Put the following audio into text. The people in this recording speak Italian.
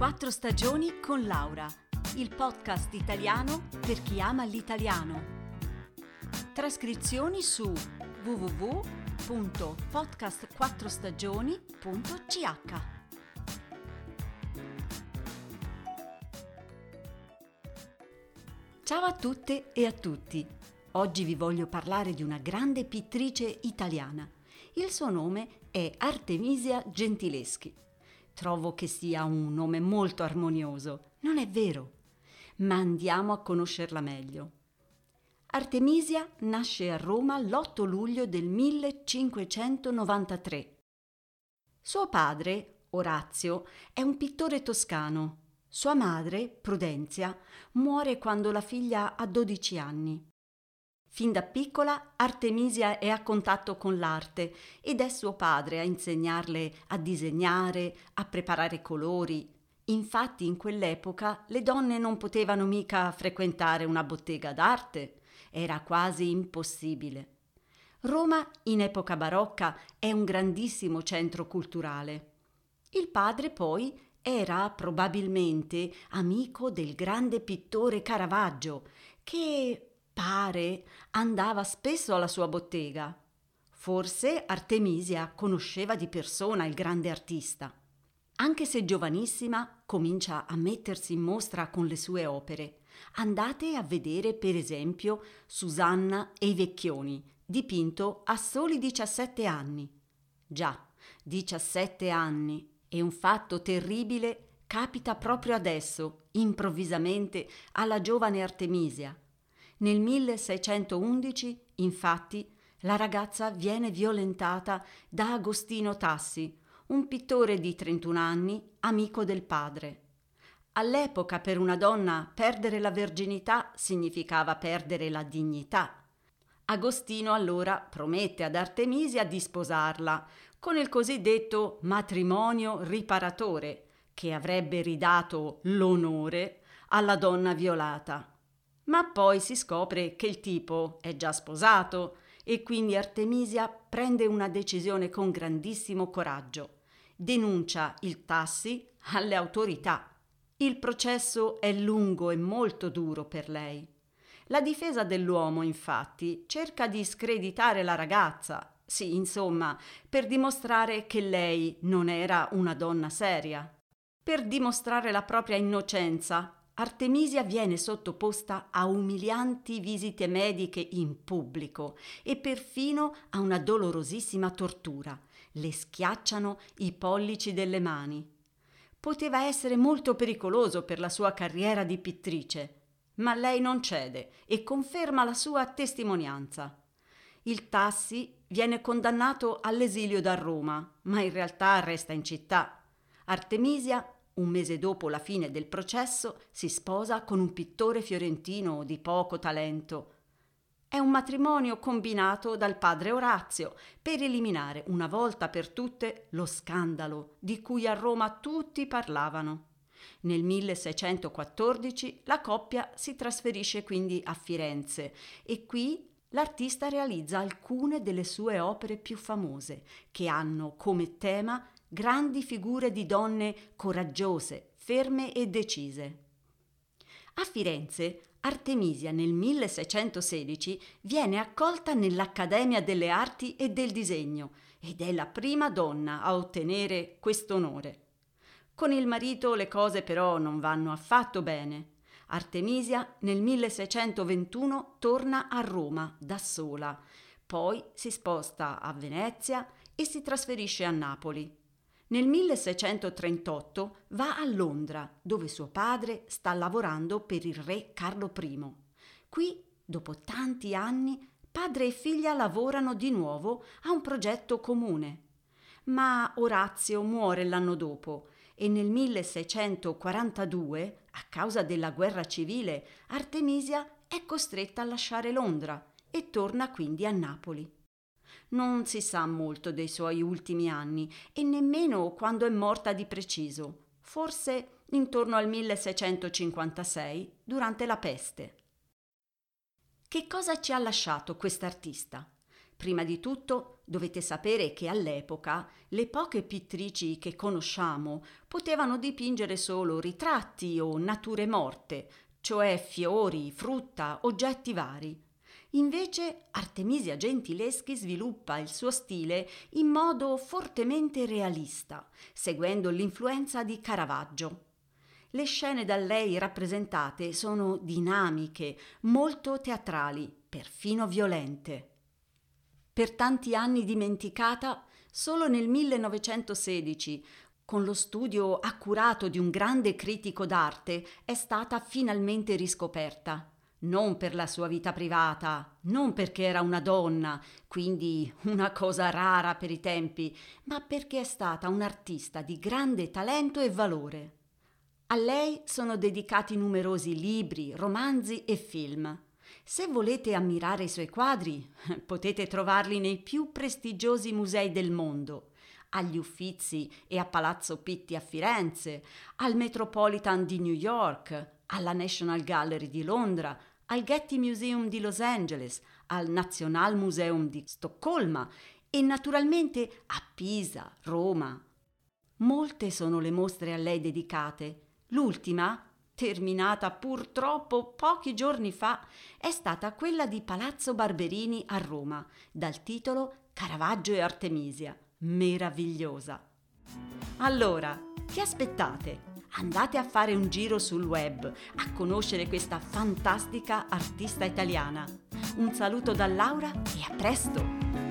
Quattro stagioni con Laura, il podcast italiano per chi ama l'italiano. Trascrizioni su www.podcastquattrostagioni.ch. Ciao a tutte e a tutti. Oggi vi voglio parlare di una grande pittrice italiana. Il suo nome è Artemisia Gentileschi. Trovo che sia un nome molto armonioso, non è vero? Ma andiamo a conoscerla meglio. Artemisia nasce a Roma l'8 luglio del 1593. Suo padre, Orazio, è un pittore toscano. Sua madre, Prudenzia, muore quando la figlia ha 12 anni. Fin da piccola Artemisia è a contatto con l'arte ed è suo padre a insegnarle a disegnare, a preparare colori. Infatti in quell'epoca le donne non potevano mica frequentare una bottega d'arte, era quasi impossibile. Roma in epoca barocca è un grandissimo centro culturale. Il padre poi era probabilmente amico del grande pittore Caravaggio, che Pare andava spesso alla sua bottega. Forse Artemisia conosceva di persona il grande artista. Anche se giovanissima, comincia a mettersi in mostra con le sue opere. Andate a vedere, per esempio, Susanna e i Vecchioni, dipinto a soli 17 anni. Già, 17 anni. E un fatto terribile capita proprio adesso, improvvisamente, alla giovane Artemisia. Nel 1611, infatti, la ragazza viene violentata da Agostino Tassi, un pittore di 31 anni, amico del padre. All'epoca per una donna perdere la verginità significava perdere la dignità. Agostino allora promette ad Artemisia di sposarla con il cosiddetto matrimonio riparatore, che avrebbe ridato l'onore alla donna violata ma poi si scopre che il tipo è già sposato e quindi Artemisia prende una decisione con grandissimo coraggio. Denuncia il Tassi alle autorità. Il processo è lungo e molto duro per lei. La difesa dell'uomo, infatti, cerca di screditare la ragazza, sì, insomma, per dimostrare che lei non era una donna seria. Per dimostrare la propria innocenza, Artemisia viene sottoposta a umilianti visite mediche in pubblico e perfino a una dolorosissima tortura. Le schiacciano i pollici delle mani. Poteva essere molto pericoloso per la sua carriera di pittrice, ma lei non cede e conferma la sua testimonianza. Il Tassi viene condannato all'esilio da Roma, ma in realtà resta in città. Artemisia un mese dopo la fine del processo si sposa con un pittore fiorentino di poco talento. È un matrimonio combinato dal padre Orazio per eliminare una volta per tutte lo scandalo di cui a Roma tutti parlavano. Nel 1614 la coppia si trasferisce quindi a Firenze e qui l'artista realizza alcune delle sue opere più famose, che hanno come tema grandi figure di donne coraggiose, ferme e decise. A Firenze, Artemisia nel 1616 viene accolta nell'Accademia delle Arti e del Disegno ed è la prima donna a ottenere questo onore. Con il marito le cose però non vanno affatto bene. Artemisia nel 1621 torna a Roma da sola, poi si sposta a Venezia e si trasferisce a Napoli. Nel 1638 va a Londra, dove suo padre sta lavorando per il re Carlo I. Qui, dopo tanti anni, padre e figlia lavorano di nuovo a un progetto comune. Ma Orazio muore l'anno dopo e nel 1642, a causa della guerra civile, Artemisia è costretta a lasciare Londra e torna quindi a Napoli. Non si sa molto dei suoi ultimi anni e nemmeno quando è morta di preciso, forse intorno al 1656, durante la peste. Che cosa ci ha lasciato quest'artista? Prima di tutto dovete sapere che all'epoca le poche pittrici che conosciamo potevano dipingere solo ritratti o nature morte, cioè fiori, frutta, oggetti vari. Invece Artemisia Gentileschi sviluppa il suo stile in modo fortemente realista, seguendo l'influenza di Caravaggio. Le scene da lei rappresentate sono dinamiche, molto teatrali, perfino violente. Per tanti anni dimenticata, solo nel 1916, con lo studio accurato di un grande critico d'arte, è stata finalmente riscoperta. Non per la sua vita privata, non perché era una donna, quindi una cosa rara per i tempi, ma perché è stata un'artista di grande talento e valore. A lei sono dedicati numerosi libri, romanzi e film. Se volete ammirare i suoi quadri, potete trovarli nei più prestigiosi musei del mondo, agli Uffizi e a Palazzo Pitti a Firenze, al Metropolitan di New York, alla National Gallery di Londra, al Getty Museum di Los Angeles, al National Museum di Stoccolma e naturalmente a Pisa, Roma. Molte sono le mostre a lei dedicate. L'ultima, terminata purtroppo pochi giorni fa, è stata quella di Palazzo Barberini a Roma, dal titolo Caravaggio e Artemisia. Meravigliosa. Allora, che aspettate? Andate a fare un giro sul web a conoscere questa fantastica artista italiana. Un saluto da Laura e a presto!